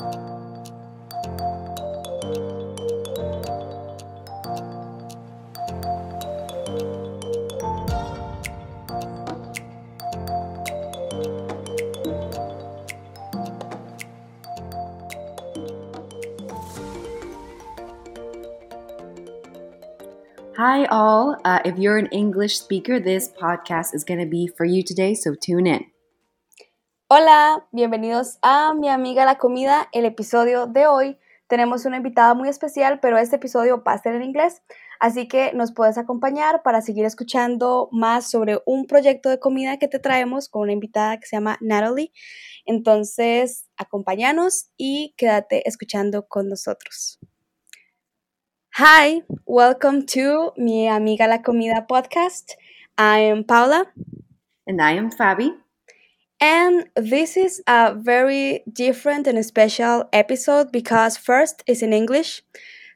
Hi, all. Uh, if you're an English speaker, this podcast is going to be for you today, so tune in. Hola, bienvenidos a Mi Amiga la Comida. El episodio de hoy tenemos una invitada muy especial, pero este episodio va a ser en inglés, así que nos puedes acompañar para seguir escuchando más sobre un proyecto de comida que te traemos con una invitada que se llama Natalie. Entonces, acompáñanos y quédate escuchando con nosotros. Hi, welcome to Mi Amiga la Comida podcast. I am Paula. And I am Fabi. And this is a very different and special episode because first is in English.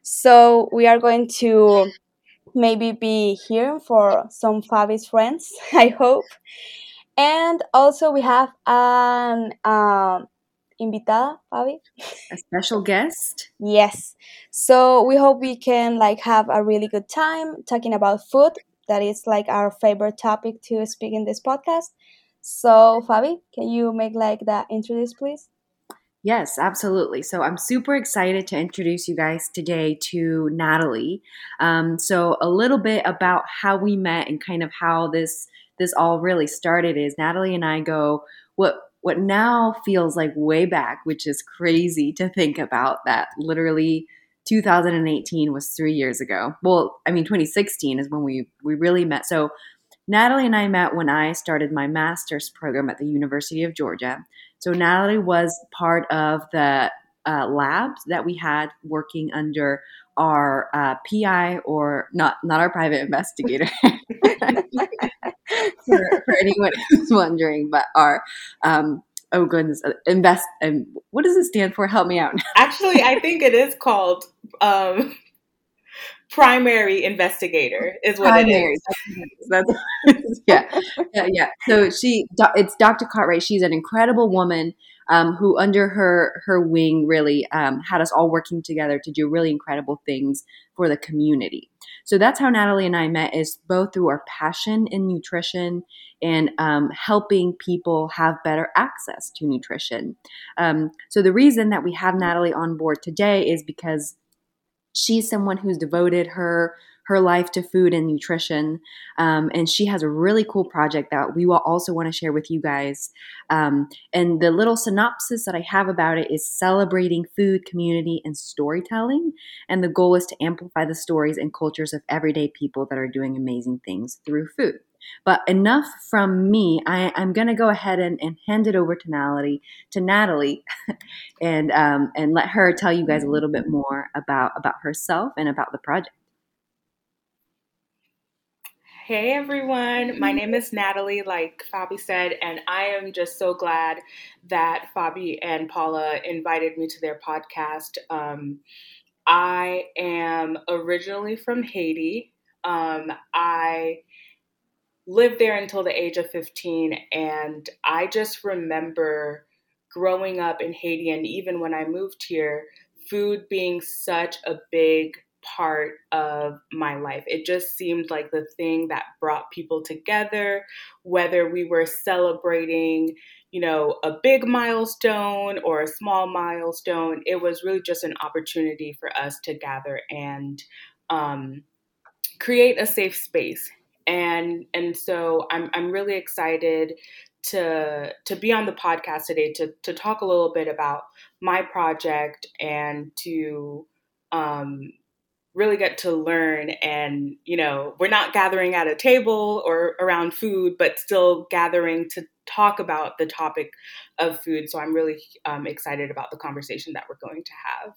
So we are going to maybe be hearing for some Fabi's friends, I hope. And also we have an um, invitada, Fabi. A special guest. Yes. So we hope we can like have a really good time talking about food. That is like our favorite topic to speak in this podcast. So Fabi, can you make like that introduce, please? Yes, absolutely. So I'm super excited to introduce you guys today to Nathalie. Um, so a little bit about how we met and kind of how this this all really started is Nathalie and I go what what now feels like way back, which is crazy to think about that literally 2018 was three years ago. Well, I mean, 2016 is when we, we really met. So Nathalie and I met when I started my master's program at the University of Georgia. So Natalie was part of the uh, labs that we had working under our uh, PI or not not our private investigator for, for, anyone who's wondering, but our um, oh goodness, uh, invest um, what does it stand for? Help me out. Actually, I think it is called um, primary investigator is what primary. it is. That's, yeah, yeah, yeah. So she, it's Dr. Cartwright. She's an incredible woman um, who, under her her wing, really um, had us all working together to do really incredible things for the community. So that's how Nathalie and I met, is both through our passion in nutrition and um, helping people have better access to nutrition. Um, so the reason that we have Nathalie on board today is because she's someone who's devoted her her life to food and nutrition. Um, and she has a really cool project that we will also want to share with you guys. Um, and the little synopsis that I have about it is celebrating food, community, and storytelling. And the goal is to amplify the stories and cultures of everyday people that are doing amazing things through food. But enough from me. I, am going to go ahead and, and, hand it over to Nathalie, to Nathalie, and um, and let her tell you guys a little bit more about about herself and about the project. Hey everyone, my name is Nathalie, like Fabi said, and I am just so glad that Fabi and Paula invited me to their podcast. Um, I am originally from Haiti. Um, I lived there until the age of 15 and I just remember growing up in Haiti and even when I moved here, food being such a big part of my life. It just seemed like the thing that brought people together, whether we were celebrating, you know, a big milestone or a small milestone. It was really just an opportunity for us to gather and um, create a safe space and and so I'm I'm really excited to to be on the podcast today to to talk a little bit about my project and to um, really get to learn and you know we're not gathering at a table or around food but still gathering to talk about the topic of food. So i'm really um, excited about the conversation that we're going to have.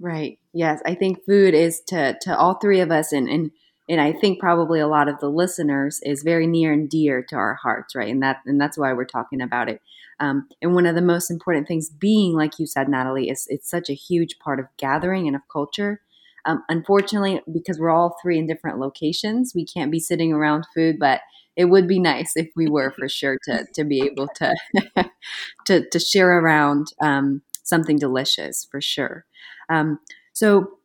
Right. Yes. I think food is to to all three of us and and and I think probably a lot of the listeners is very near and dear to our hearts, right? And that and that's why we're talking about it. Um, and one of the most important things, being like you said, Nathalie, is it's such a huge part of gathering and of culture. Um, unfortunately, because we're all three in different locations, we can't be sitting around food, but it would be nice if we were for sure to to be able to to, to share around um, something delicious for sure. Um, so,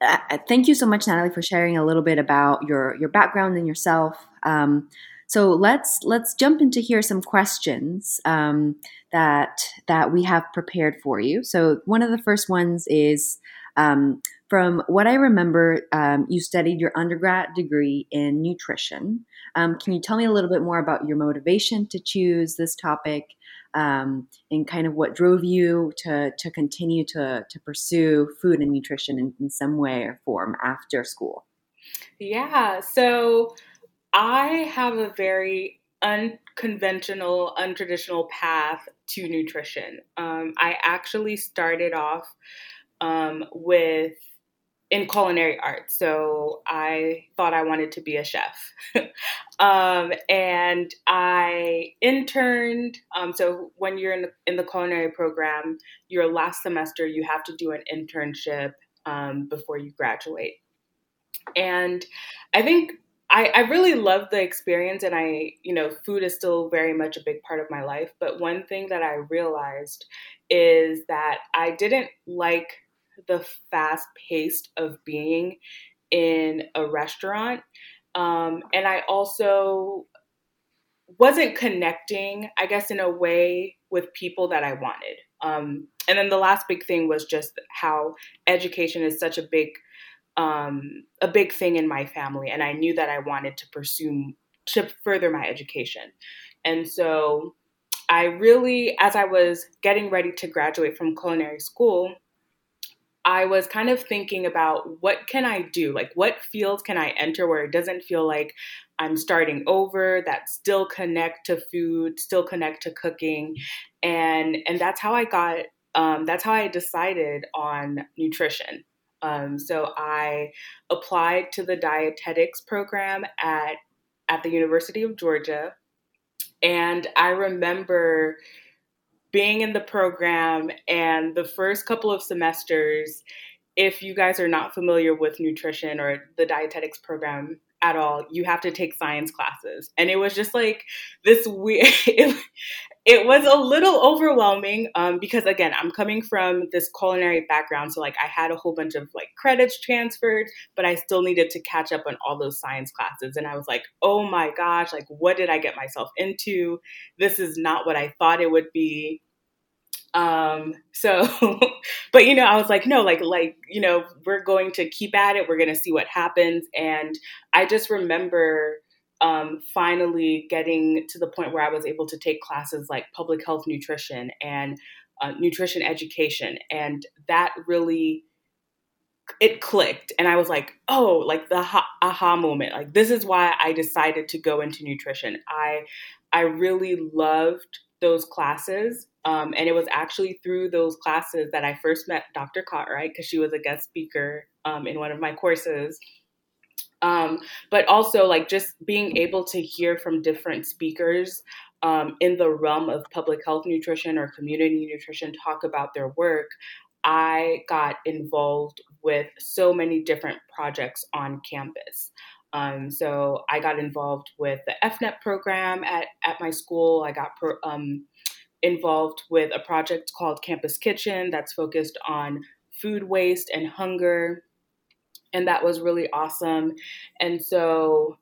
uh, thank you so much, Nathalie, for sharing a little bit about your your background and yourself. Um, so let's let's jump into here some questions um, that that we have prepared for you. So one of the first ones is um, from what I remember, um, you studied your undergrad degree in nutrition. Um, can you tell me a little bit more about your motivation to choose this topic um, and kind of what drove you to, to continue to, to pursue food and nutrition in, in some way or form after school? Yeah, so I have a very unconventional, untraditional path to nutrition. Um, I actually started off um, with in culinary arts. So I thought I wanted to be a chef. um, and I interned. Um, so when you're in the, in the culinary program, your last semester, you have to do an internship um, before you graduate. And I think I, I really love the experience and I, you know, food is still very much a big part of my life. But one thing that I realized is that I didn't like the fast pace of being in a restaurant. Um, and I also wasn't connecting, I guess, in a way with people that I wanted. Um, and then the last big thing was just how education is such a big, um, a big thing in my family, and I knew that I wanted to pursue to further my education. And so, I really, as I was getting ready to graduate from culinary school, I was kind of thinking about what can I do? Like what fields can I enter where it doesn't feel like I'm starting over, that still connect to food, still connect to cooking. And and that's how I got um, that's how I decided on nutrition. Um, so I applied to the dietetics program at at the University of Georgia. And I remember being in the program and the first couple of semesters, if you guys are not familiar with nutrition or the dietetics program at all, you have to take science classes. And it was just like this weird, it was a little overwhelming um, because, again, I'm coming from this culinary background. So, like, I had a whole bunch of like credits transferred, but I still needed to catch up on all those science classes. And I was like, oh my gosh, like, what did I get myself into? This is not what I thought it would be. Um, so, but you know, I was like, no, like, like, you know, we're going to keep at it. We're going to see what happens. And I just remember um, finally getting to the point where I was able to take classes like public health nutrition and uh, nutrition education. And that really, it clicked. And I was like, oh, like the aha, aha moment. Like, this is why I decided to go into nutrition. I, I really loved those classes. Um, and it was actually through those classes that I first met Dr. Cartwright because she was a guest speaker um, in one of my courses. Um, but also, like, just being able to hear from different speakers um, in the realm of public health nutrition or community nutrition talk about their work, I got involved with so many different projects on campus. Um, so I got involved with the FNET program at, at my school. I got pro, um, involved with a project called Campus Kitchen that's focused on food waste and hunger. And that was really awesome. And so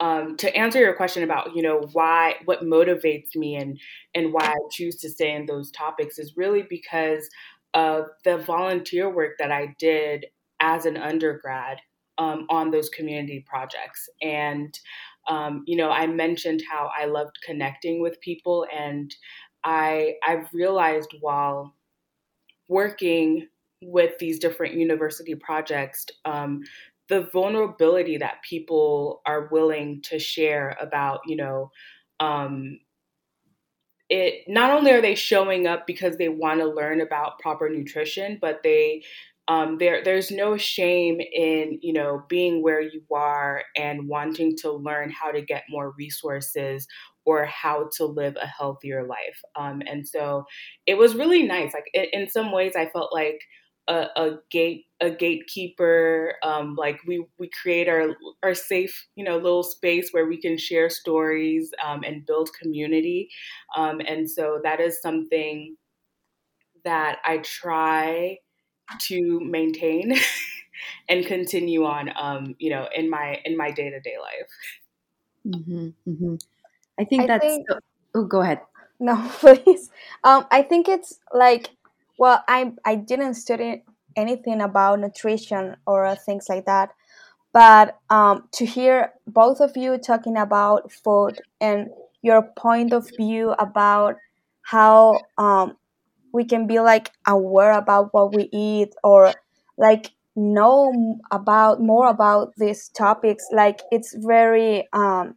um, to answer your question about you know why what motivates me and and why I choose to stay in those topics is really because of the volunteer work that I did as an undergrad um, on those community projects. And, um, you know, I mentioned how I loved connecting with people, and I I've realized while working with these different university projects, um, the vulnerability that people are willing to share about, you know, um, it not only are they showing up because they want to learn about proper nutrition, but they um, there there's no shame in you know being where you are and wanting to learn how to get more resources or how to live a healthier life. Um, and so it was really nice. Like in, in some ways i felt like a, a gate a gatekeeper um, like we we create our our safe you know little space where we can share stories um, and build community um, and so that is something that I try to maintain and continue on, um, you know, in my in my day to day life. Mm-hmm, mm-hmm. I think I that's. Think, oh, go ahead. No, please. Um, I think it's like, well, I I didn't study anything about nutrition or things like that, but um, to hear both of you talking about food and your point of view about how um, we can be like aware about what we eat or like know about more about these topics like it's very um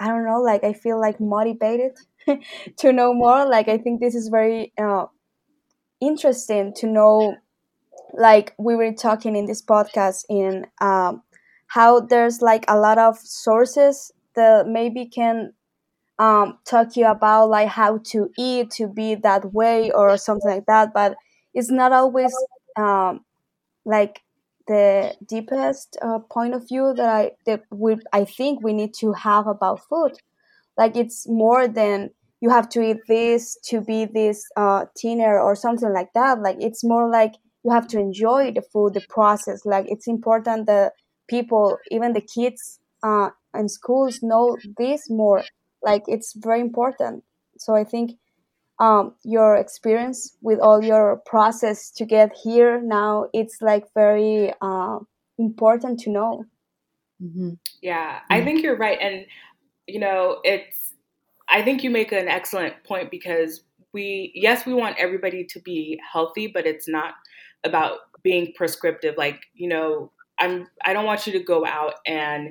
i don't know like i feel like motivated to know more like i think this is very uh, interesting to know like we were talking in this podcast in um, how there's like a lot of sources that maybe can um, talk you about like how to eat to be that way or something like that but it's not always um, like the deepest uh, point of view that i that we i think we need to have about food. Like it's more than you have to eat this to be this uh, thinner or something like that. Like it's more like you have to enjoy the food the process. Like it's important that people even the kids uh, in schools know this more. Like it's very important. So i think um, your experience with all your process to get here now it's like very uh, important to know. Mm-hmm. yeah mm-hmm. i think you're right and you know it's i think you make an excellent point because we yes we want everybody to be healthy but it's not about being prescriptive like you know i'm i don't want you to go out and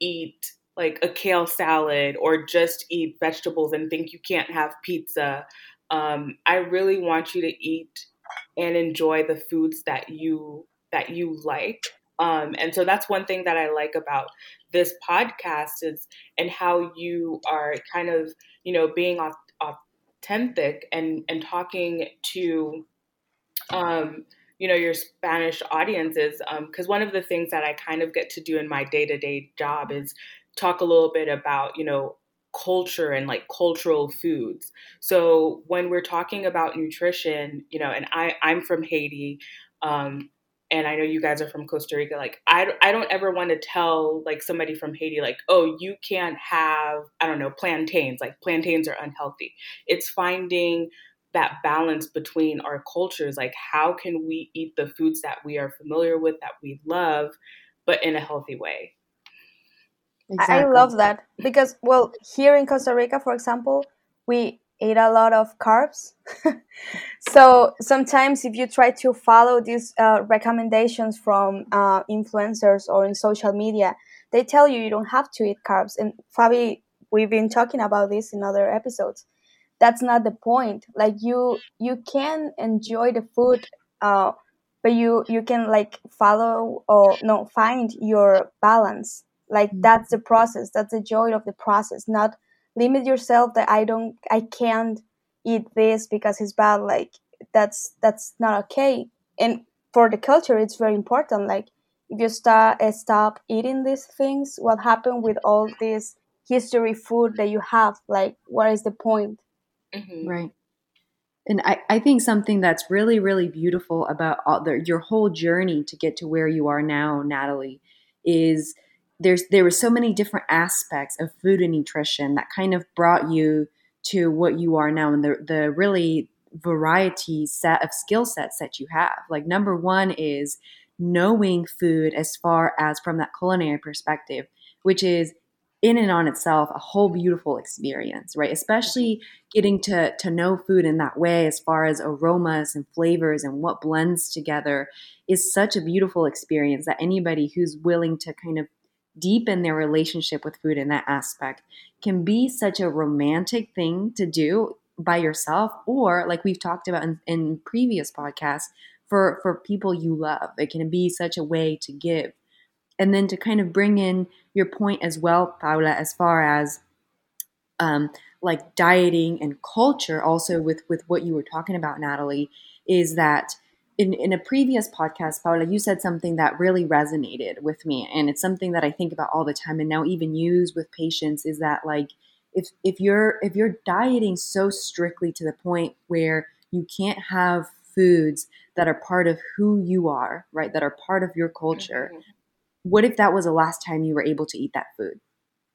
eat like a kale salad or just eat vegetables and think you can't have pizza. Um, I really want you to eat and enjoy the foods that you that you like. Um, and so that's one thing that I like about this podcast is and how you are kind of you know being authentic and and talking to um, you know your Spanish audiences because um, one of the things that I kind of get to do in my day to day job is talk a little bit about, you know, culture and like cultural foods. So when we're talking about nutrition, you know, and I I'm from Haiti, um, and I know you guys are from Costa Rica. Like I I don't ever want to tell like somebody from Haiti like, oh, you can't have I don't know plantains. Like plantains are unhealthy. It's finding that balance between our cultures. Like how can we eat the foods that we are familiar with that we love, but in a healthy way. Exactly. I love that because, well, here in Costa Rica, for example, we eat a lot of carbs. so sometimes, if you try to follow these uh, recommendations from uh, influencers or in social media, they tell you you don't have to eat carbs. And Fabi, we've been talking about this in other episodes. That's not the point. Like you, you can enjoy the food, uh, but you you can like follow or no find your balance like mm-hmm. that's the process that's the joy of the process not limit yourself that i don't i can't eat this because it's bad like that's that's not okay. And for the culture it's very important like if you start uh, stop eating these things what happened with all this history food that you have? Like what is the point? Mm-hmm. right. And I, I think something that's really really beautiful about all the, your whole journey to get to where you are now nathalie is there's there were so many different aspects of food and nutrition that kind of brought you to what you are now and the the really variety set of skill sets that you have. Like number one is knowing food as far as from that culinary perspective, which is in and on itself a whole beautiful experience, right? Especially getting to to know food in that way as far as aromas and flavors and what blends together is such a beautiful experience that anybody who's willing to kind of deepen their relationship with food in that aspect can be such a romantic thing to do by yourself or like we've talked about in, in previous podcasts for for people you love. It can be such a way to give. And then to kind of bring in your point as well paula as far as um, like dieting and culture also with with what you were talking about nathalie is that in, in a previous podcast, Paula, you said something that really resonated with me. And it's something that I think about all the time and now even use with patients is that like if if you're if you're dieting so strictly to the point where you can't have foods that are part of who you are, right? That are part of your culture. Mm-hmm. What if that was the last time you were able to eat that food?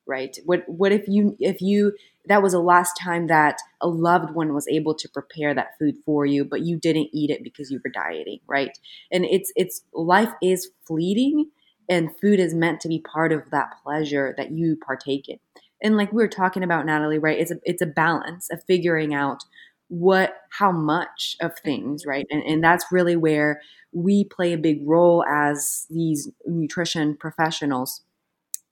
Right? What what if you if you that was the last time that a loved one was able to prepare that food for you, but you didn't eat it because you were dieting, right? And it's it's life is fleeting and food is meant to be part of that pleasure that you partake in. And like we were talking about Nathalie, right? It's a it's a balance of figuring out what how much of things, right? And and that's really where we play a big role as these nutrition professionals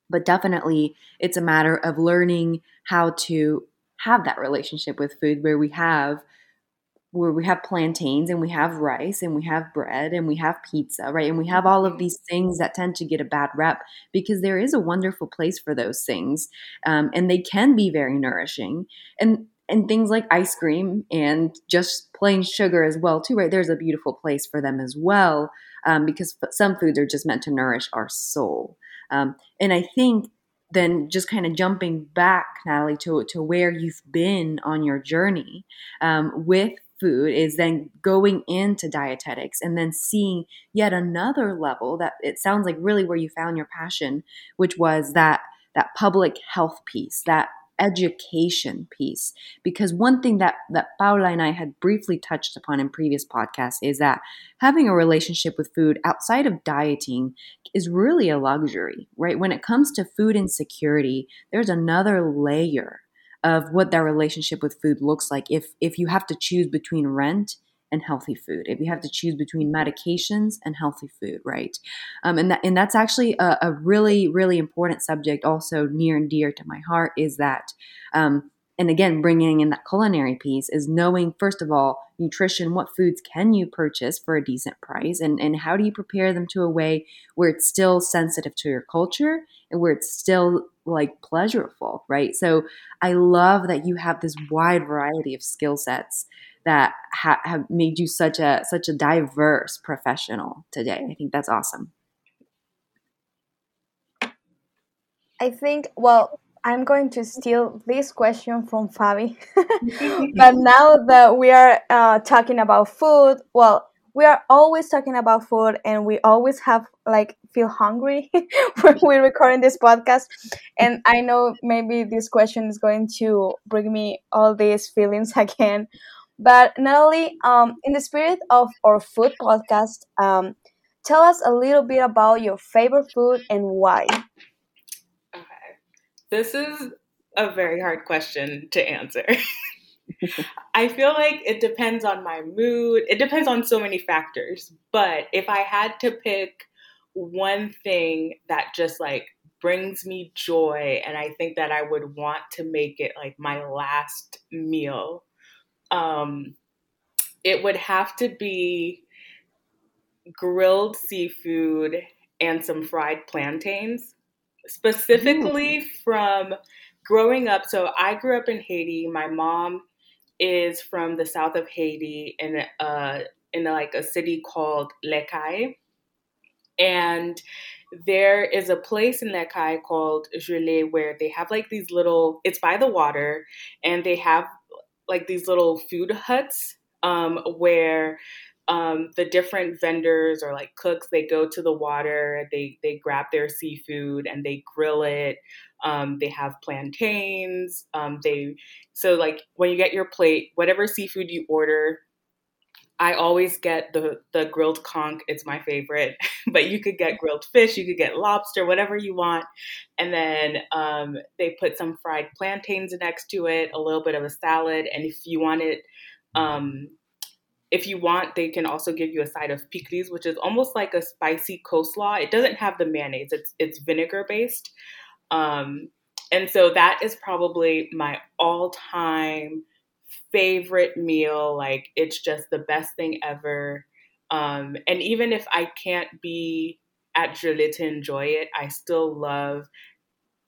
but definitely it's a matter of learning how to have that relationship with food where we have where we have plantains and we have rice and we have bread and we have pizza, right? And we have all of mm-hmm. these things that tend to get a bad rep because there is a wonderful place for those things, um, and they can be very nourishing. And and things like ice cream and just plain sugar as well too, right? There's a beautiful place for them as well um, because some foods are just meant to nourish our soul. Um, and I think then just kind of jumping back, Nathalie, to, to where you've been on your journey um, with food is then going into dietetics and then seeing yet another level that it sounds like really where you found your passion, which was that that public health piece, that education piece because one thing that that Paula and I had briefly touched upon in previous podcasts is that having a relationship with food outside of dieting is really a luxury, right? When it comes to food insecurity, there's another layer of what that relationship with food looks like if if you have to choose between rent and healthy food. If you have to choose between medications and healthy food, right? Um, and that and that's actually a, a, really really important subject, also near and dear to my heart, is that. Um, and again, bringing in that culinary piece is knowing, first of all, nutrition, what foods can you purchase for a decent price, and, and how do you prepare them to a way where it's still sensitive to your culture and where it's still like pleasurable, right? So I love that you have this wide variety of skill sets that ha- have made you such a such a diverse professional today. I think that's awesome. I think well, I'm going to steal this question from Fabi. but now that we are uh, talking about food, well, we are always talking about food and we always have like feel hungry when we're recording this podcast and i know maybe this question is going to bring me all these feelings again but Nathalie, um, in the spirit of our food podcast, um, tell us a little bit about your favorite food and why. Okay. This is a very hard question to answer. I feel like it depends on my mood. It depends on so many factors. But if I had to pick one thing that just like brings me joy and I think that I would want to make it like my last meal um, it would have to be grilled seafood and some fried plantains, specifically from growing up. So I grew up in Haiti. My mom is from the south of Haiti in uh in like a city called Cayes. And there is a place in Cayes called Gelée where they have like these little it's by the water and they have like these little food huts um, where um, the different vendors or like cooks they go to the water they they grab their seafood and they grill it um, they have plantains um, they so like when you get your plate whatever seafood you order I always get the the grilled conch. It's my favorite. but you could get grilled fish, you could get lobster, whatever you want. And then um, they put some fried plantains next to it, a little bit of a salad, and if you want it, um, if you want, they can also give you a side of pikliz, which is almost like a spicy coleslaw. It doesn't have the mayonnaise; it's it's vinegar based. Um, and so that is probably my all time favorite meal. Like it's just the best thing ever. Um, and even if I can't be at Gelée to enjoy it, I still love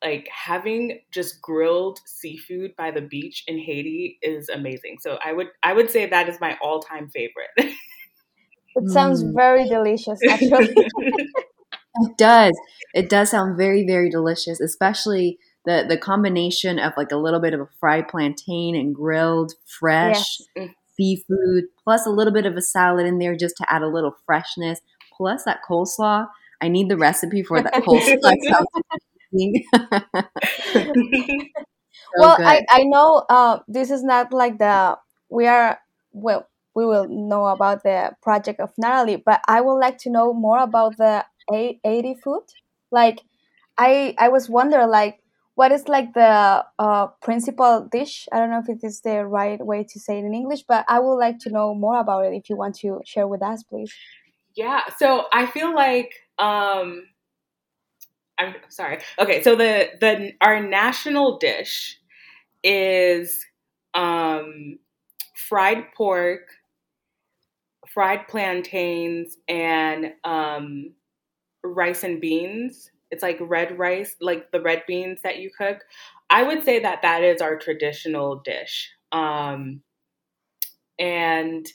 like having just grilled seafood by the beach in Haiti is amazing. So I would I would say that is my all time favorite. it sounds mm. very delicious, actually. it does. It does sound very very delicious, especially the the combination of like a little bit of a fried plantain and grilled fresh yes. seafood, plus a little bit of a salad in there just to add a little freshness, plus that coleslaw. I need the recipe for that coleslaw. so well, I, I know uh, this is not like the we are well we will know about the project of Nathalie, but I would like to know more about the Haiti food. Like, I I was wondering like what is like the uh, principal dish? I don't know if it is the right way to say it in English, but I would like to know more about it if you want to share with us, please. Yeah, so I feel like um, I'm sorry. Okay, so the the our national dish is um, fried pork, fried plantains, and um, rice and beans. It's like red rice, like the red beans that you cook. I would say that that is our traditional dish. Um, and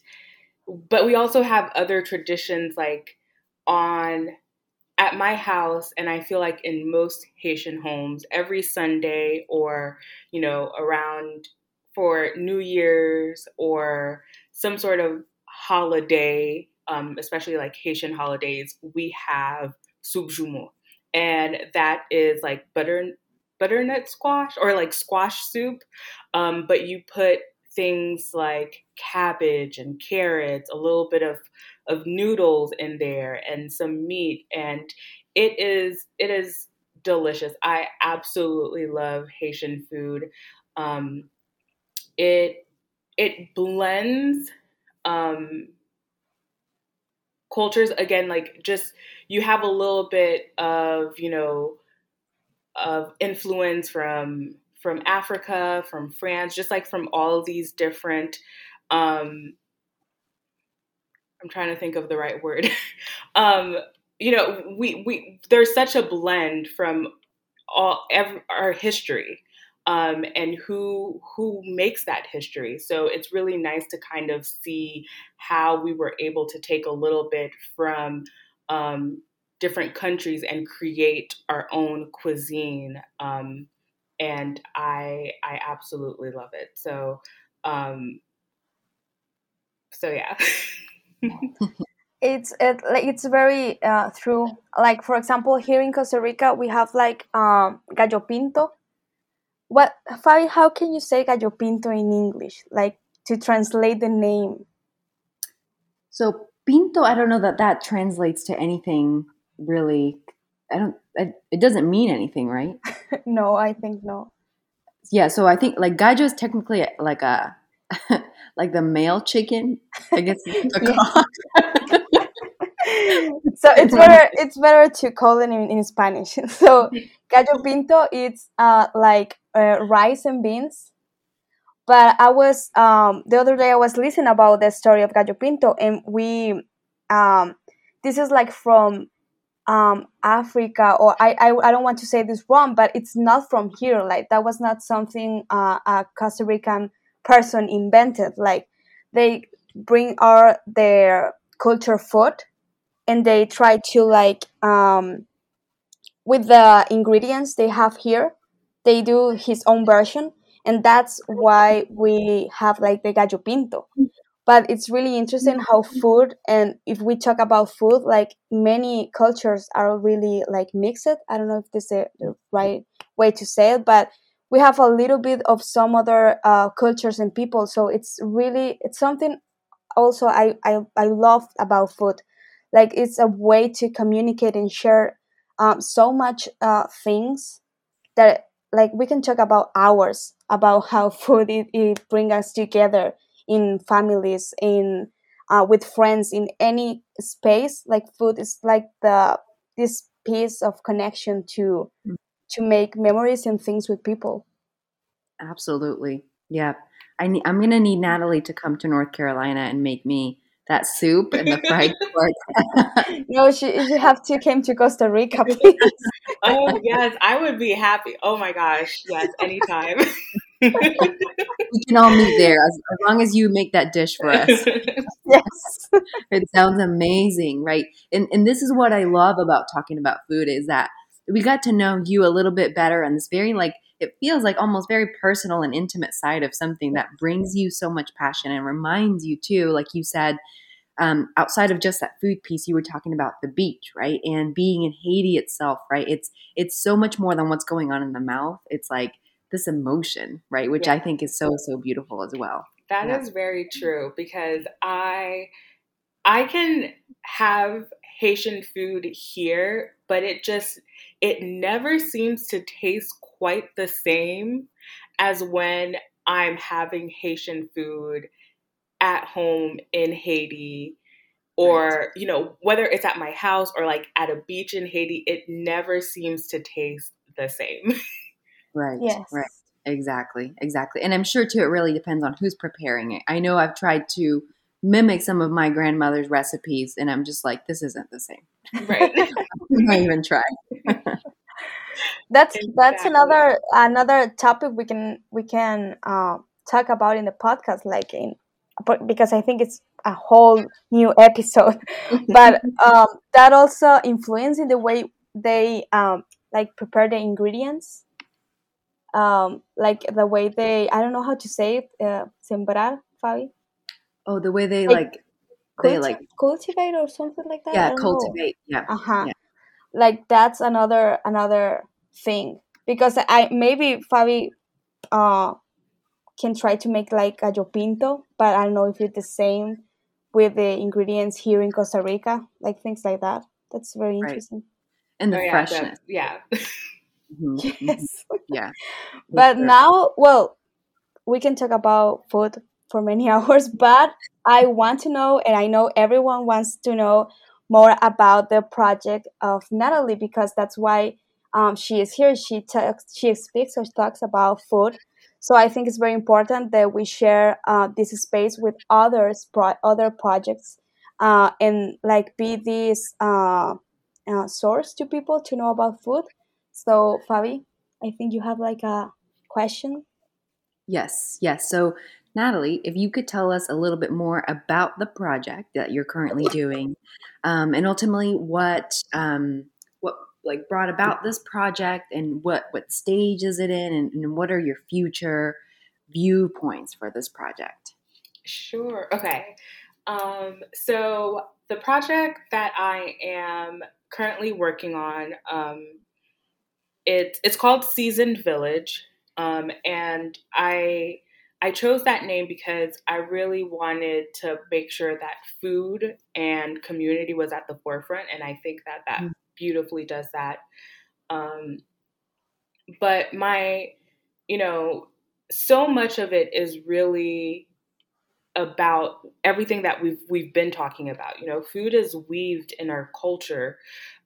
but we also have other traditions like on at my house and i feel like in most haitian homes every sunday or you know around for new year's or some sort of holiday um, especially like haitian holidays we have soup joumou and that is like butter butternut squash or like squash soup um, but you put things like cabbage and carrots a little bit of of noodles in there and some meat and it is it is delicious. I absolutely love haitian food. Um, it it blends um, cultures again like just you have a little bit of you know of influence from from africa from france just like from all these different um, I'm trying to think of the right word. um, you know, we we there's such a blend from all every, our history um, and who who makes that history. So it's really nice to kind of see how we were able to take a little bit from um, different countries and create our own cuisine. Um, and I I absolutely love it. So um, so yeah. it's it, it's very uh, true. Like for example, here in Costa Rica, we have like um, gallo pinto. What Fabi? How can you say gallo pinto in English? Like to translate the name. So pinto, I don't know that that translates to anything really. I don't. It, it doesn't mean anything, right? no, I think no. Yeah, so I think like gallo is technically like a like the male chicken. I guess. so it's better it's better to call it in, in Spanish. So gallo pinto it's uh, like uh, rice and beans. But I was um, the other day I was listening about the story of gallo pinto, and we um, this is like from um, Africa, or I, I I don't want to say this wrong, but it's not from here. Like that was not something uh, a Costa Rican person invented. Like they bring our their culture food and they try to like um, with the ingredients they have here they do his own version and that's why we have like the gallo pinto. But it's really interesting how food and if we talk about food like many cultures are really like mixed. I don't know if this is the right way to say it but we have a little bit of some other uh, cultures and people. So it's really it's something also I, I i love about food like it's a way to communicate and share um, so much uh, things that like we can talk about hours about how food it, it bring us together in families in uh, with friends in any space like food is like the this piece of connection to mm to make memories and things with people. Absolutely. Yeah. I need, I'm going to need Nathalie to come to North Carolina and make me that soup and the fried pork. no, she, you have to come to Costa Rica, please. oh, yes. I would be happy. Oh, my gosh. Yes, anytime. we can all meet there as, as, long as you make that dish for us. yes. It sounds amazing, right? And and this is what I love about talking about food is that we got to know you a little bit better on this very like it feels like almost very personal and intimate side of something that brings you so much passion and reminds you too, like you said, um, outside of just that food piece, you were talking about the beach, right? And being in Haiti itself, right? It's it's so much more than what's going on in the mouth. It's like this emotion, right? Which yeah. I think is so so beautiful as well. That yeah. is very true because I I can have Haitian food here, but it just it never seems to taste quite the same as when I'm having Haitian food at home in Haiti or right. you know whether it's at my house or like at a beach in Haiti it never seems to taste the same. right. Yes. Right. Exactly. Exactly. And I'm sure too it really depends on who's preparing it. I know I've tried to mimic some of my grandmother's recipes and I'm just like this isn't the same. Right. I even try. That's exactly. that's another another topic we can we can uh, talk about in the podcast like in because I think it's a whole new episode. but um, that also influencing the way they um, like prepare the ingredients. Um, like the way they, I don't know how to say it, uh, sembrar, Fabi. Oh, the way they like, like they like cultivate or something like that. Yeah, cultivate. Know. Yeah. Uh huh. Yeah. Like that's another another thing because I maybe Fabi uh can try to make like a pinto, but I don't know if it's the same with the ingredients here in Costa Rica, like things like that. That's very interesting. Right. And the oh, yeah, freshness. The, yeah. mm-hmm, yes. Mm-hmm. Yeah. but sure. now, well, we can talk about food for many hours, but I want to know, and I know everyone wants to know more about the project of Nathalie because that's why um, she is here. She talks, she speaks or talks about food so I think it's very important that we share uh, this space with others, pro- other projects, uh, and like be this uh, uh, source to people to know about food. So Fabi, I think you have like a question. Yes, yes. So Nathalie, if you could tell us a little bit more about the project that you're currently doing, um, and ultimately what um, like brought about this project and what what stage is it in and, and what are your future viewpoints for this project? Sure okay. Um, so the project that i am currently working on um, it, it's called seasoned village um, and i I chose that name because I really wanted to make sure that food and community was at the forefront, and I think that that mm beautifully does that. Um, but my, you know, so much of it is really about everything that we've we've been talking about. You know, food is weaved in our culture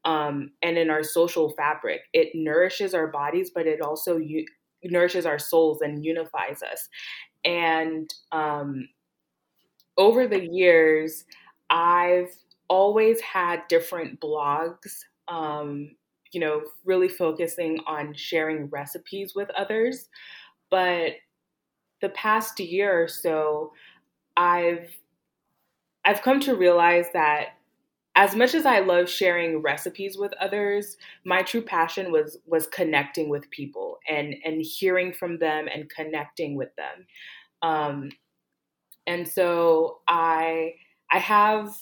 um, and in our social fabric. It nourishes our bodies, but it also u- nourishes our souls and unifies us. And um, over the years, I've always had different blogs um, you know, really focusing on sharing recipes with others. But the past year or so, I've I've come to realize that as much as I love sharing recipes with others, my true passion was was connecting with people and and hearing from them and connecting with them. Um, and so I I have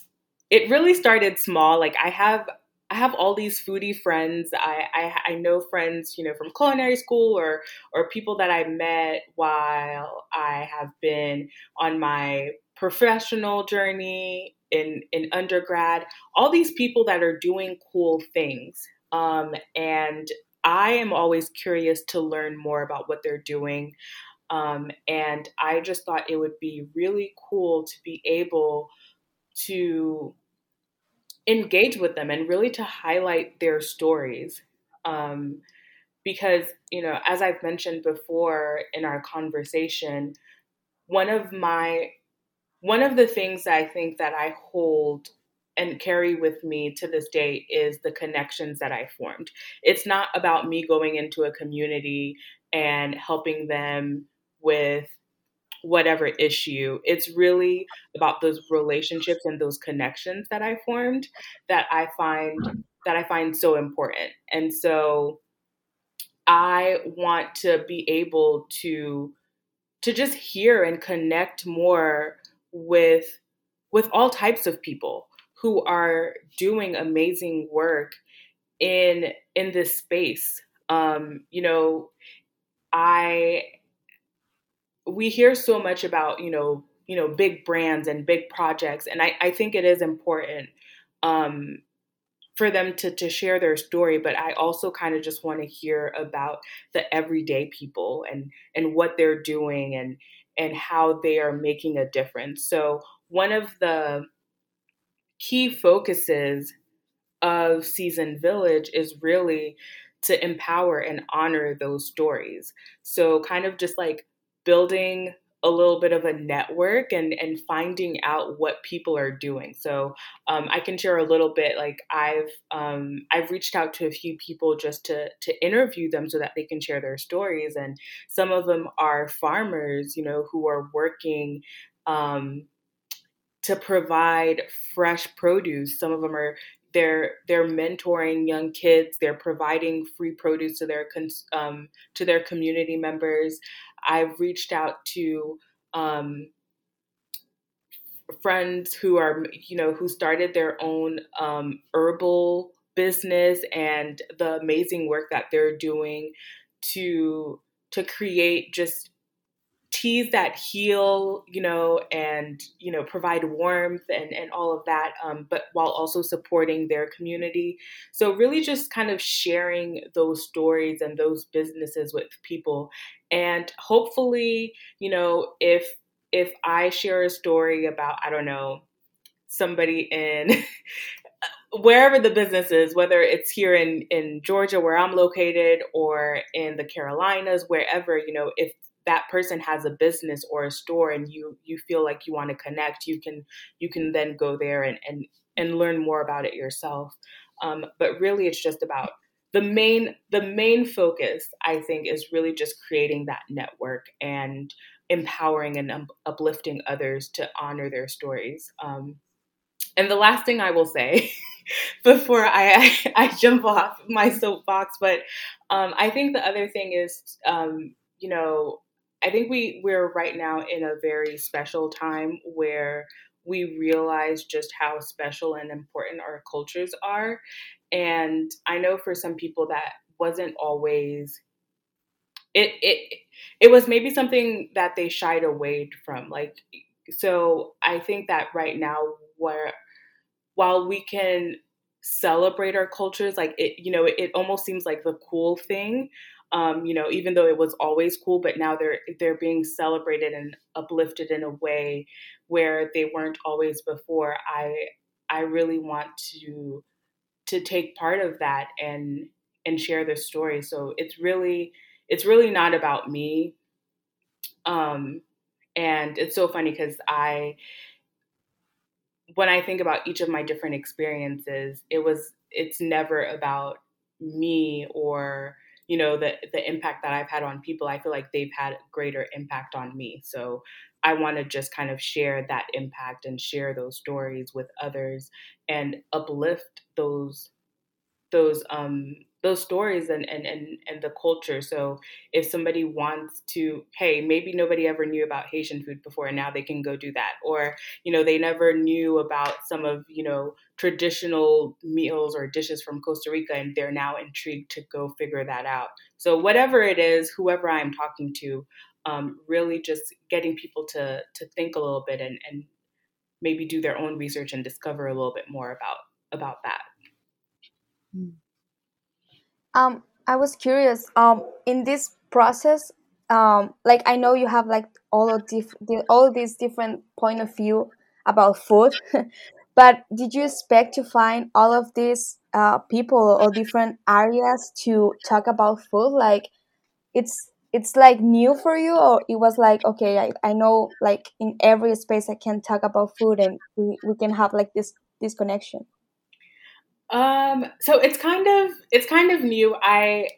it really started small. Like I have I have all these foodie friends. I, I, I know friends, you know, from culinary school or or people that I met while I have been on my professional journey in in undergrad. All these people that are doing cool things, um, and I am always curious to learn more about what they're doing. Um, and I just thought it would be really cool to be able to engage with them and really to highlight their stories. Um, because, you know, as I've mentioned before in our conversation, one of my one of the things I think that I hold and carry with me to this day is the connections that I formed. It's not about me going into a community and helping them with whatever issue. It's really about those relationships and those connections that I formed that I find that I find so important. And so I want to be able to to just hear and connect more with with all types of people who are doing amazing work in in this space. Um, you know, I we hear so much about you know you know big brands and big projects, and I, I think it is important um, for them to to share their story. But I also kind of just want to hear about the everyday people and and what they're doing and and how they are making a difference. So one of the key focuses of Seasoned Village is really to empower and honor those stories. So, kind of just like building a little bit of a network and and finding out what people are doing. So um, i can share a little bit like i've um, i've reached out to a few people just to to interview them so that they can share their stories and some of them are farmers you know who are working um, to provide fresh produce. Some of them are they're they're mentoring young kids they're providing free produce to their um, to their community members i've reached out to um, friends who are you know who started their own um, herbal business and the amazing work that they're doing to to create just teas that heal, you know, and you know provide warmth and and all of that, um, but while also supporting their community. So really, just kind of sharing those stories and those businesses with people, and hopefully, you know, if if I share a story about I don't know somebody in wherever the business is, whether it's here in in Georgia where I'm located or in the Carolinas, wherever, you know, if that person has a business or a store and you you feel like you want to connect you can you can then go there and and and learn more about it yourself. Um, but really it's just about the main the main focus i think is really just creating that network and empowering and uplifting others to honor their stories. Um, and the last thing i will say before I, I, I jump off my soapbox but um, i think the other thing is um, you know I think we we're right now in a very special time where we realize just how special and important our cultures are. And I know for some people that wasn't always it it it was maybe something that they shied away from. Like so I think that right now where while we can celebrate our cultures like it you know it, it almost seems like the cool thing um, you know, even though it was always cool, but now they're they're being celebrated and uplifted in a way where they weren't always before. I I really want to to take part of that and and share their story. So it's really it's really not about me. Um, and it's so funny because I when I think about each of my different experiences, it was it's never about me or you know the the impact that I've had on people, I feel like they've had greater impact on me. So I want to just kind of share that impact and share those stories with others and uplift those those um those stories and, and and and the culture. So if somebody wants to hey maybe nobody ever knew about haitian food before and now they can go do that. Or you know they never knew about some of you know traditional meals or dishes from costa rica and they're now intrigued to go figure that out. So whatever it is whoever i'm talking to um, really just getting people to to think a little bit and and maybe do their own research and discover a little bit more about about that. Mm. Um, I was curious. Um, in this process, um, like I know you have like all of diff- all these different point of view about food, but did you expect to find all of these uh, people or different areas to talk about food? Like, it's it's like new for you, or it was like okay, I, I know like in every space I can talk about food, and we, we can have like this this connection. Um, so it's kind of it's kind of new. I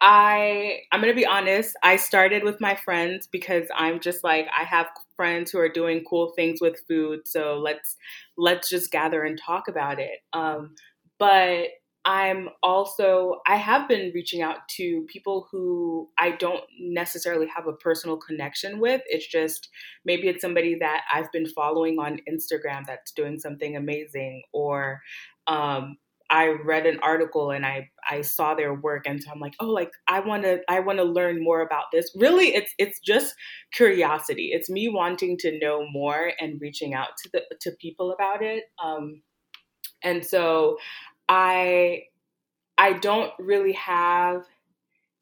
I I'm gonna be honest. I started with my friends because I'm just like I have friends who are doing cool things with food. So let's let's just gather and talk about it. Um, but I'm also, I have been reaching out to people who I don't necessarily have a personal connection with. It's just maybe it's somebody that I've been following on Instagram that's doing something amazing, or um, I read an article and I I saw their work and so I'm like, oh, like I want to I want to learn more about this. Really, it's it's just curiosity. It's me wanting to know more and reaching out to the to people about it. Um, and so I I don't really have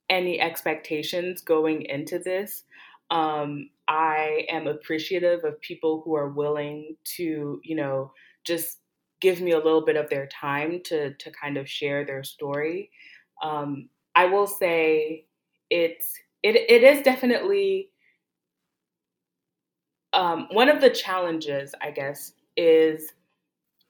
any expectations going into this. Um, I am appreciative of people who are willing to, you know, just give me a little bit of their time to to kind of share their story. Um, I will say it's it it is definitely um, one of the challenges, I guess, is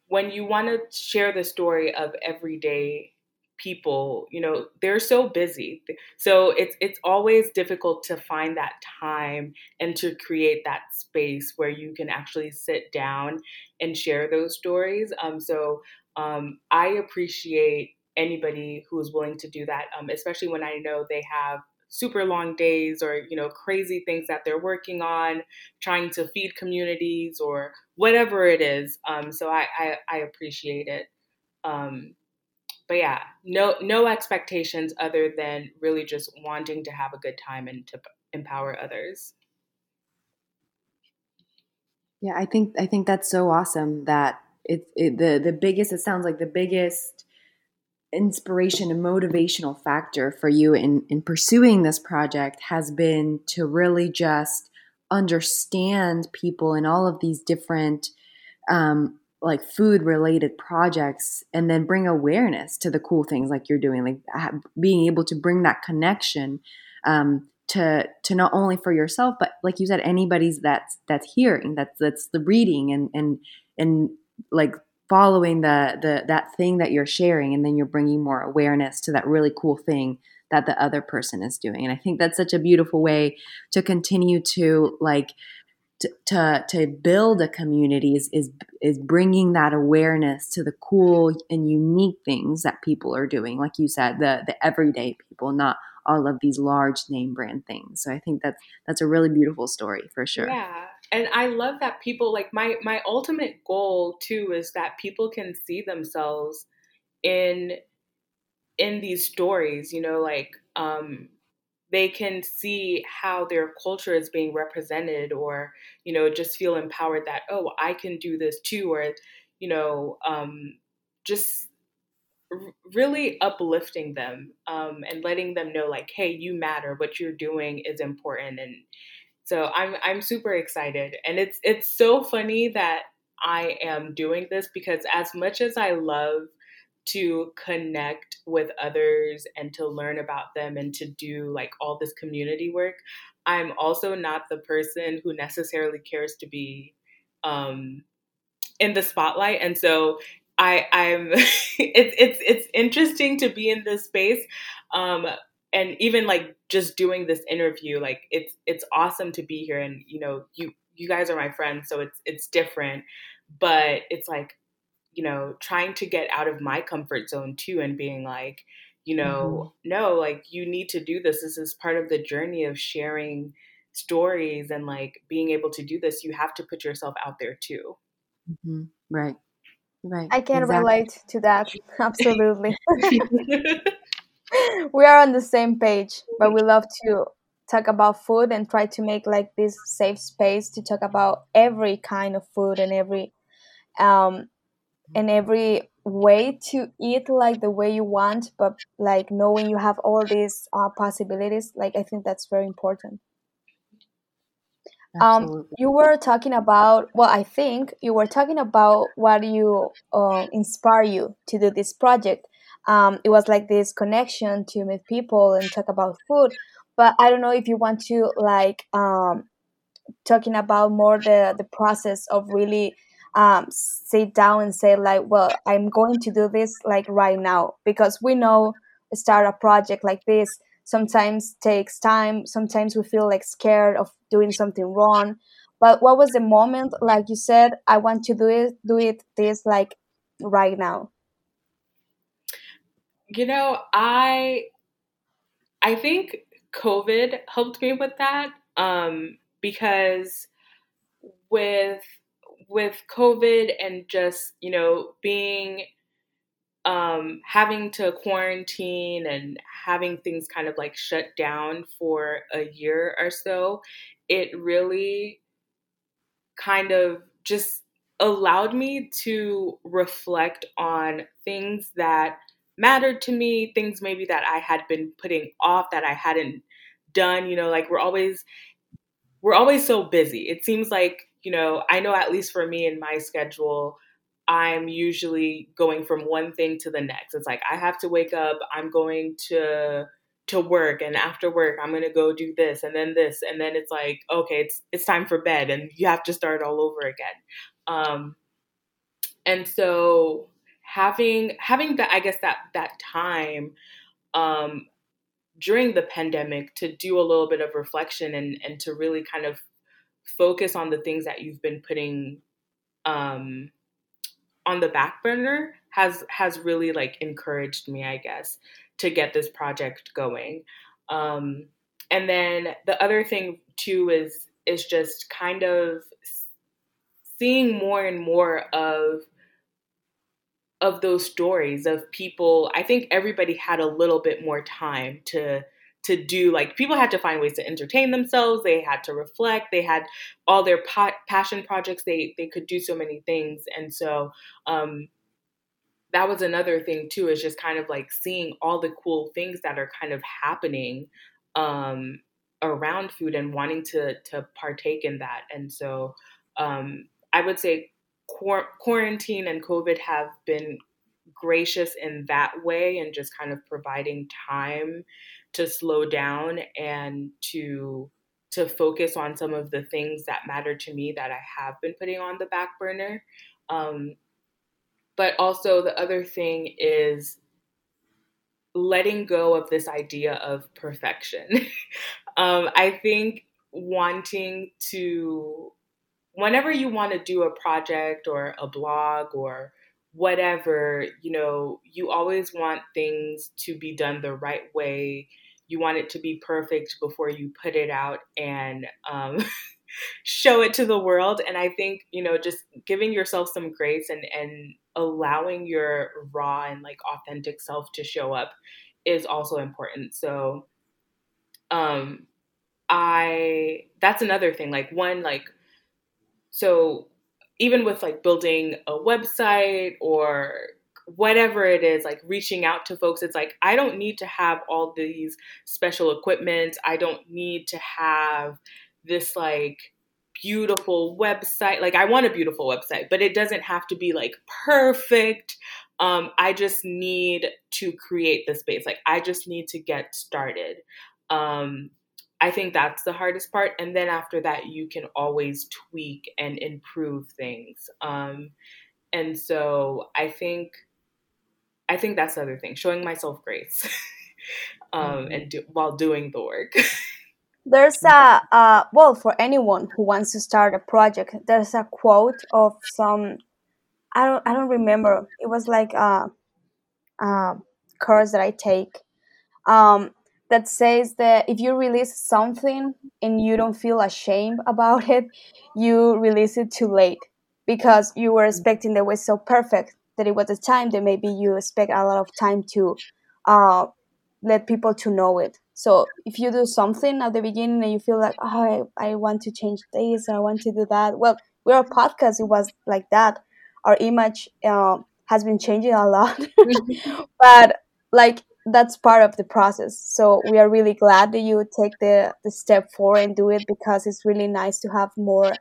when you want to share the story of everyday people you know they're so busy. So it's it's always difficult to find that time and to create that space where you can actually sit down and share those stories. Um so um i appreciate anybody who is willing to do that um especially when i know they have super long days or you know crazy things that they're working on trying to feed communities or whatever it is. Um, so I, I, I appreciate it. Um, but yeah no no expectations other than really just wanting to have a good time and to empower others. Yeah i think i think that's so awesome that it, it the the biggest it sounds like the biggest inspiration and motivational factor for you in, in pursuing this project has been to really just understand people in all of these different um, like food related projects and then bring awareness to the cool things like you're doing like being able to bring that connection um, to to not only for yourself but like you said anybody's that's that's hearing that's that's the reading and and and like following the the that thing that you're sharing and then you're bringing more awareness to that really cool thing that the other person is doing. And i think that's such a beautiful way to continue to like to, to, build a community is, is is bringing that awareness to the cool and unique things that people are doing. Like you said the the everyday people not all of these large name brand things. So i think that's that's a really beautiful story for sure. Yeah. And I love that people like my my ultimate goal too is that people can see themselves in in these stories, you know, like um they can see how their culture is being represented or you know just feel empowered that oh i can do this too or you know um, just r- really uplifting them um, and letting them know like hey you matter. What you're doing is important. And so I'm I'm super excited, and it's it's so funny that I am doing this because as much as I love to connect with others and to learn about them and to do like all this community work, I'm also not the person who necessarily cares to be um, in the spotlight, and so I I'm it's it's it's interesting to be in this space. Um, and even like just doing this interview like it's it's awesome to be here and you know you you guys are my friends so it's it's different but it's like you know trying to get out of my comfort zone too and being like you know mm-hmm. no like you need to do this this is part of the journey of sharing stories and like being able to do this you have to put yourself out there too mm-hmm. right right i can exactly. relate to that absolutely we are on the same page, but we love to talk about food and try to make like this safe space to talk about every kind of food and every um and every way to eat like the way you want but like knowing you have all these uh, possibilities like i think that's very important Absolutely. um you were talking about well i think you were talking about what you uh, inspire you to do this project um, it was like this connection to meet people and talk about food but i don't know if you want to like um, talking about more the the process of really um, sit down and say like well i'm going to do this like right now. Because we know start a project like this sometimes takes time. Sometimes we feel like scared of doing something wrong. But what was the moment like you said i want to do it do it this like right now? You know, I I think COVID helped me with that um, because with with COVID and just you know being um, having to quarantine and having things kind of like shut down for a year or so, it really kind of just allowed me to reflect on things that mattered to me, things maybe that I had been putting off that I hadn't done. You know, like we're always we're always so busy. It seems like, you know, I know at least for me in my schedule, I'm usually going from one thing to the next. It's like I have to wake up, I'm going to to work and after work I'm going to go do this and then this and then it's like okay, it's it's time for bed and you have to start all over again. Um and so having having that I guess that that time um during the pandemic to do a little bit of reflection and and to really kind of focus on the things that you've been putting um on the back burner has has really like encouraged me i guess to get this project going. Um and then the other thing too is is just kind of seeing more and more of of those stories of people i think everybody had a little bit more time to to do like people had to find ways to entertain themselves. They had to reflect. They had all their passion projects. They they could do so many things. And so um that was another thing too is just kind of like seeing all the cool things that are kind of happening um around food and wanting to to partake in that. And so um i would say qu- quarantine and covid have been gracious in that way and just kind of providing time to slow down and to to focus on some of the things that matter to me that I have been putting on the back burner. Um, but also the other thing is letting go of this idea of perfection. um, I think wanting to, whenever you want to do a project or a blog or whatever, you know, you always want things to be done the right way you want it to be perfect before you put it out and um, show it to the world. And I think, you know, just giving yourself some grace and, and allowing your raw and like authentic self to show up is also important. So, um, I, that's another thing. Like, one, like, so even with like building a website or whatever it is, like reaching out to folks, it's like, I don't need to have all these special equipment. I don't need to have this like beautiful website. Like, I want a beautiful website, but it doesn't have to be like perfect. Um, I just need to create the space. Like, I just need to get started. Um, I think that's the hardest part. And then after that, you can always tweak and improve things. Um, and so I think I think that's the other thing, showing myself grace, um, mm-hmm. and do, while doing the work. there's a uh, well for anyone who wants to start a project. There's a quote of some I don't I don't remember. It was like a, a course that I take um, that says that if you release something and you don't feel ashamed about it, you release it too late because you were mm-hmm. expecting that it was so perfect that it was a time that maybe you expect a lot of time to uh, let people to know it. So if you do something at the beginning and you feel like, oh, I, I want to change this, I want to do that. Well, we're a podcast. It was like that. Our image uh, has been changing a lot, but like that's part of the process. So we are really glad that you take the the step forward and do it because it's really nice to have more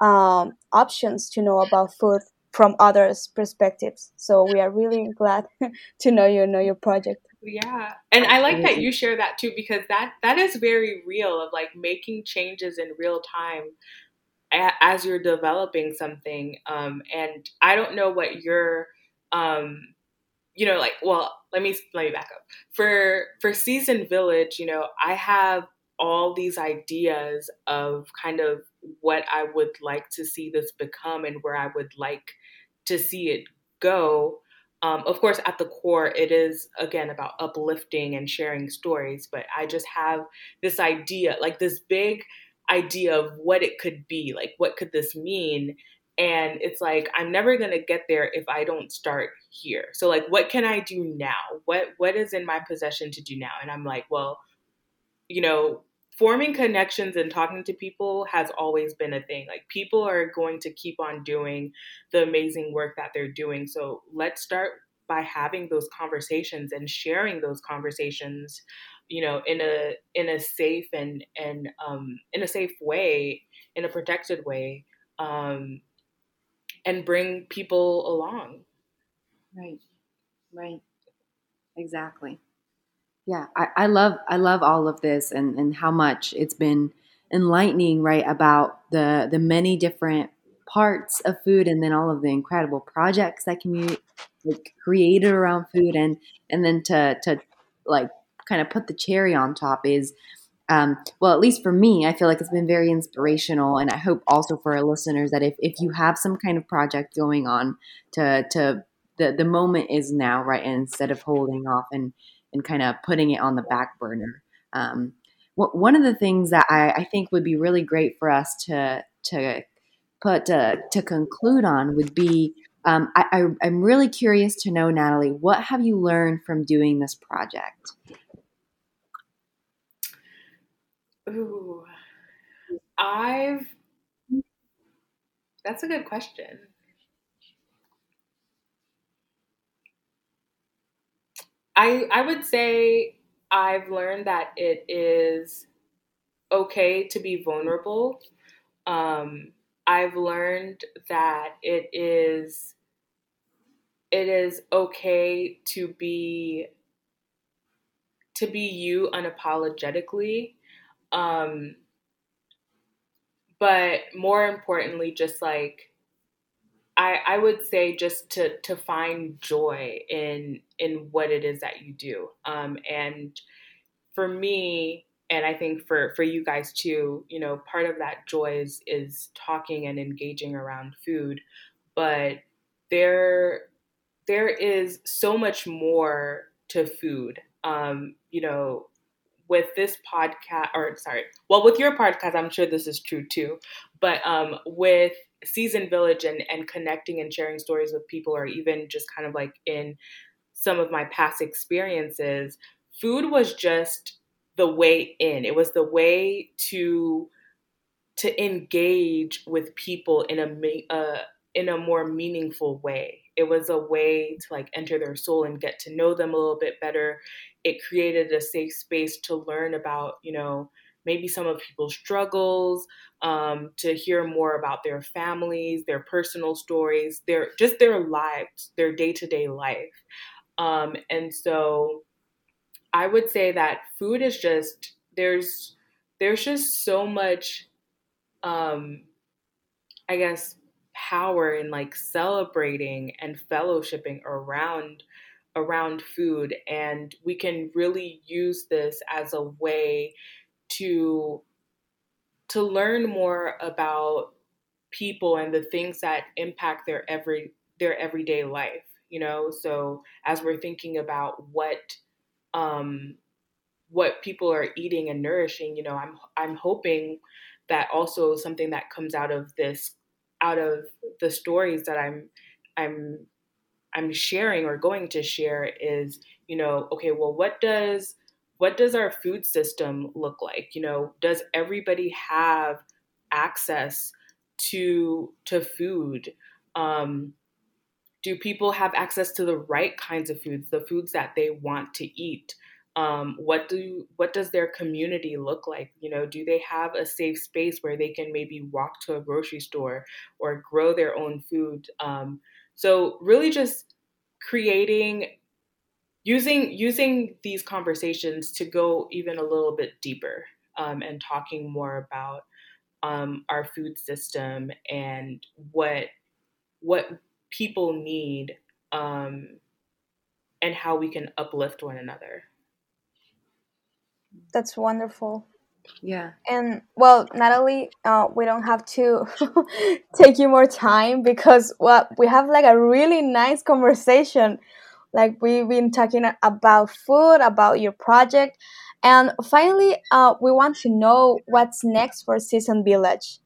um, options to know about food from others' perspectives. So we are really glad to know you know your project. Yeah. And I like that you share that too because that that is very real of like making changes in real time as you're developing something um and I don't know what your um you know like well let me let me back up for for seasoned village you know i have all these ideas of kind of what i would like to see this become and where i would like to see it go. um, of course, at the core, it is again about uplifting and sharing stories. But I just have this idea, like this big idea of what it could be, like what could this mean? And it's like I'm never gonna get there if I don't start here. So like, what can I do now? What what is in my possession to do now? And I'm like, well, you know, forming connections and talking to people has always been a thing. Like people are going to keep on doing the amazing work that they're doing. So let's start by having those conversations and sharing those conversations, you know, in a in a safe and and um, in a safe way, in a protected way, um, and bring people along. Right. Right. Exactly yeah I, I love i love all of this and and how much it's been enlightening right about the the many different parts of food and then all of the incredible projects that can be like, created around food. And and then to to like kind of put the cherry on top is um, well at least for me i feel like it's been very inspirational. And i hope also for our listeners that if, if you have some kind of project going on to to the the moment is now right and instead of holding off and and kind of putting it on the back burner. Um, what, one of the things that I, I, think would be really great for us to to put uh, to conclude on would be um, I, I, am really curious to know, Nathalie, what have you learned from doing this project? Ooh, I've. That's a good question. I I would say I've learned that it is okay to be vulnerable. Um, I've learned that it is it is okay to be to be you unapologetically. Um, but more importantly, just like I, I would say just to to find joy in in what it is that you do. Um, and for me, and I think for for you guys too, you know, part of that joy is is talking and engaging around food, but there there is so much more to food. Um, you know, with this podcast, or sorry, well, with your podcast, I'm sure this is true too, but um, with Seasoned Village and, and connecting and sharing stories with people, or even just kind of like in some of my past experiences, food was just the way in. It was the way to to engage with people in a uh, in a more meaningful way. It was a way to like enter their soul and get to know them a little bit better. It created a safe space to learn about, you know, maybe some of people's struggles, um, to hear more about their families, their personal stories, their just their lives, their day to day life. Um, and so, I would say that food is just there's there's just so much, um, I guess, power in like celebrating and fellowshipping around around food and we can really use this as a way to to learn more about people and the things that impact their every their everyday life you know? So as we're thinking about what um what people are eating and nourishing you know i'm i'm hoping that also something that comes out of this out of the stories that i'm i'm i'm sharing or going to share is you know okay well what does what does our food system look like? You know, does everybody have access to to food? Um, do people have access to the right kinds of foods, the foods that they want to eat? Um, what do what does their community look like? You know, do they have a safe space where they can maybe walk to a grocery store or grow their own food? Um, so really, just creating using using these conversations to go even a little bit deeper um, and talking more about um, our food system and what what people need um, and how we can uplift one another. That's wonderful. Yeah. And well, Nathalie, uh, we don't have to take you more time because well, we have like a really nice conversation. Like we've been talking about food, about your project, and finally, uh, we want to know what's next for Seasoned Village.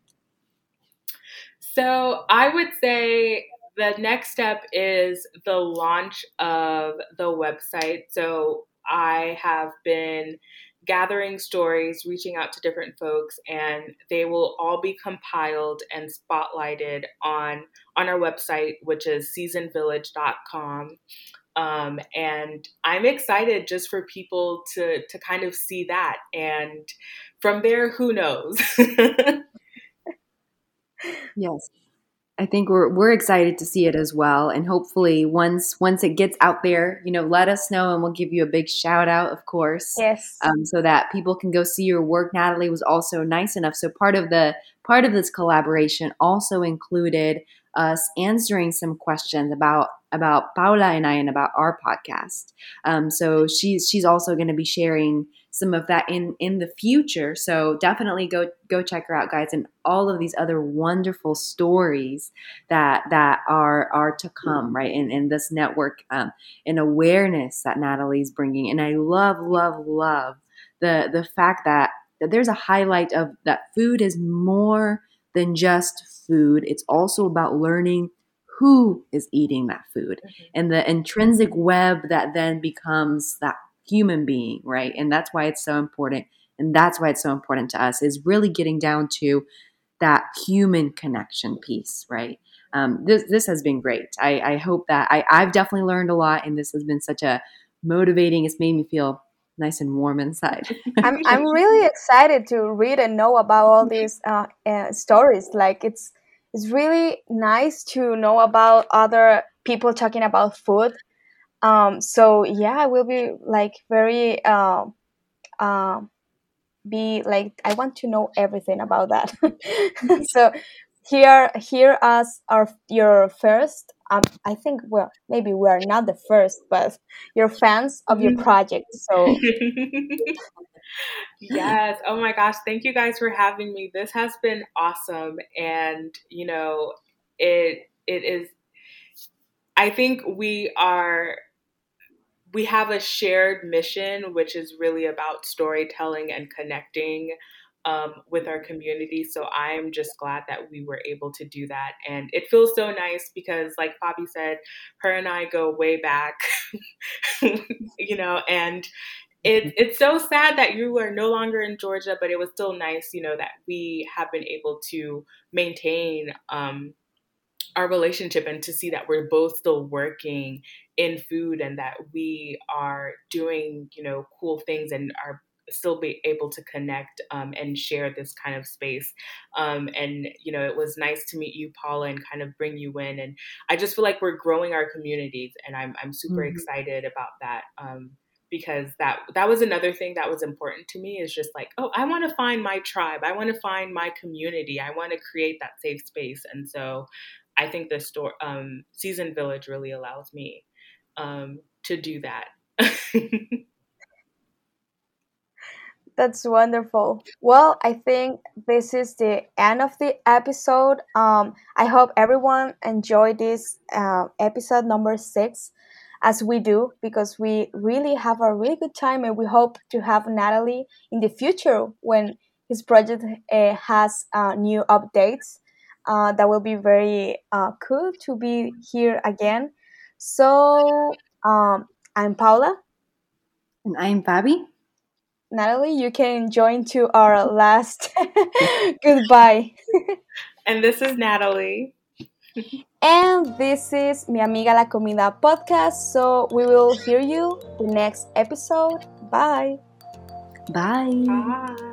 So I would say the next step is the launch of the website. So I have been gathering stories, reaching out to different folks, and they will all be compiled and spotlighted on on our website, which is seasonedvillage.com. Um, and I'm excited just for people to to kind of see that, and from there, who knows? yes. I think we're we're excited to see it as well, and hopefully once once it gets out there, you know, let us know, and we'll give you a big shout out, of course. Yes. Um, so that people can go see your work. Nathalie was also nice enough. So part of the part of this collaboration also included us answering some questions about about Paula and I and about our podcast. Um, so she's she's also going to be sharing some of that in in the future. So definitely go go check her out, guys, and all of these other wonderful stories that that are are to come, right? In in this network, um, and awareness that Nathalie's bringing, and I love love love the the fact that that there's a highlight of that food is more than just food. It's also about learning who is eating that food mm-hmm. and the intrinsic web that then becomes that human being, right? And that's why it's so important. And that's why it's so important to us is really getting down to that human connection piece, right? Um, this this has been great. I, I hope that I, I've definitely learned a lot, and this has been such a motivating. It's made me feel nice and warm inside. I'm I'm really excited to read and know about all these uh, uh, stories. Like it's it's really nice to know about other people talking about food um, so yeah, I will be like very uh, uh, be like I want to know everything about that. so here here as our your first um, I think well maybe we are not the first, but you're fans of your mm-hmm. project. So yes. Oh my gosh. Thank you guys for having me. This has been awesome. And you know, it it is I think we are we have a shared mission, which is really about storytelling and connecting um, with our community. So I'm just glad that we were able to do that. And it feels so nice because, like Fabi said, her and I go way back, you know, and it, it's so sad that you are no longer in Georgia, but it was still nice, you know, that we have been able to maintain um, our relationship and to see that we're both still working in food and that we are doing you know cool things and are still be able to connect um, and share this kind of space um, and you know it was nice to meet you paula and kind of bring you in and i just feel like we're growing our communities and i'm, I'm super mm-hmm. excited about that um, because that that was another thing that was important to me is just like oh i want to find my tribe i want to find my community i want to create that safe space and so i think the store um, seasoned village really allows me um, to do that. That's wonderful. Well, I think this is the end of the episode. Um, I hope everyone enjoyed this uh, episode number six, as we do, because we really have a really good time, and we hope to have Nathalie in the future when his project uh, has uh, new updates. Uh, that will be very uh, cool to be here again. So um, I'm Paula. And I'm Fabi. Nathalie, you can join to our last goodbye. and this is Nathalie. and this is Mi Amiga La Comida podcast. So we will hear you the next episode. Bye. Bye. Bye.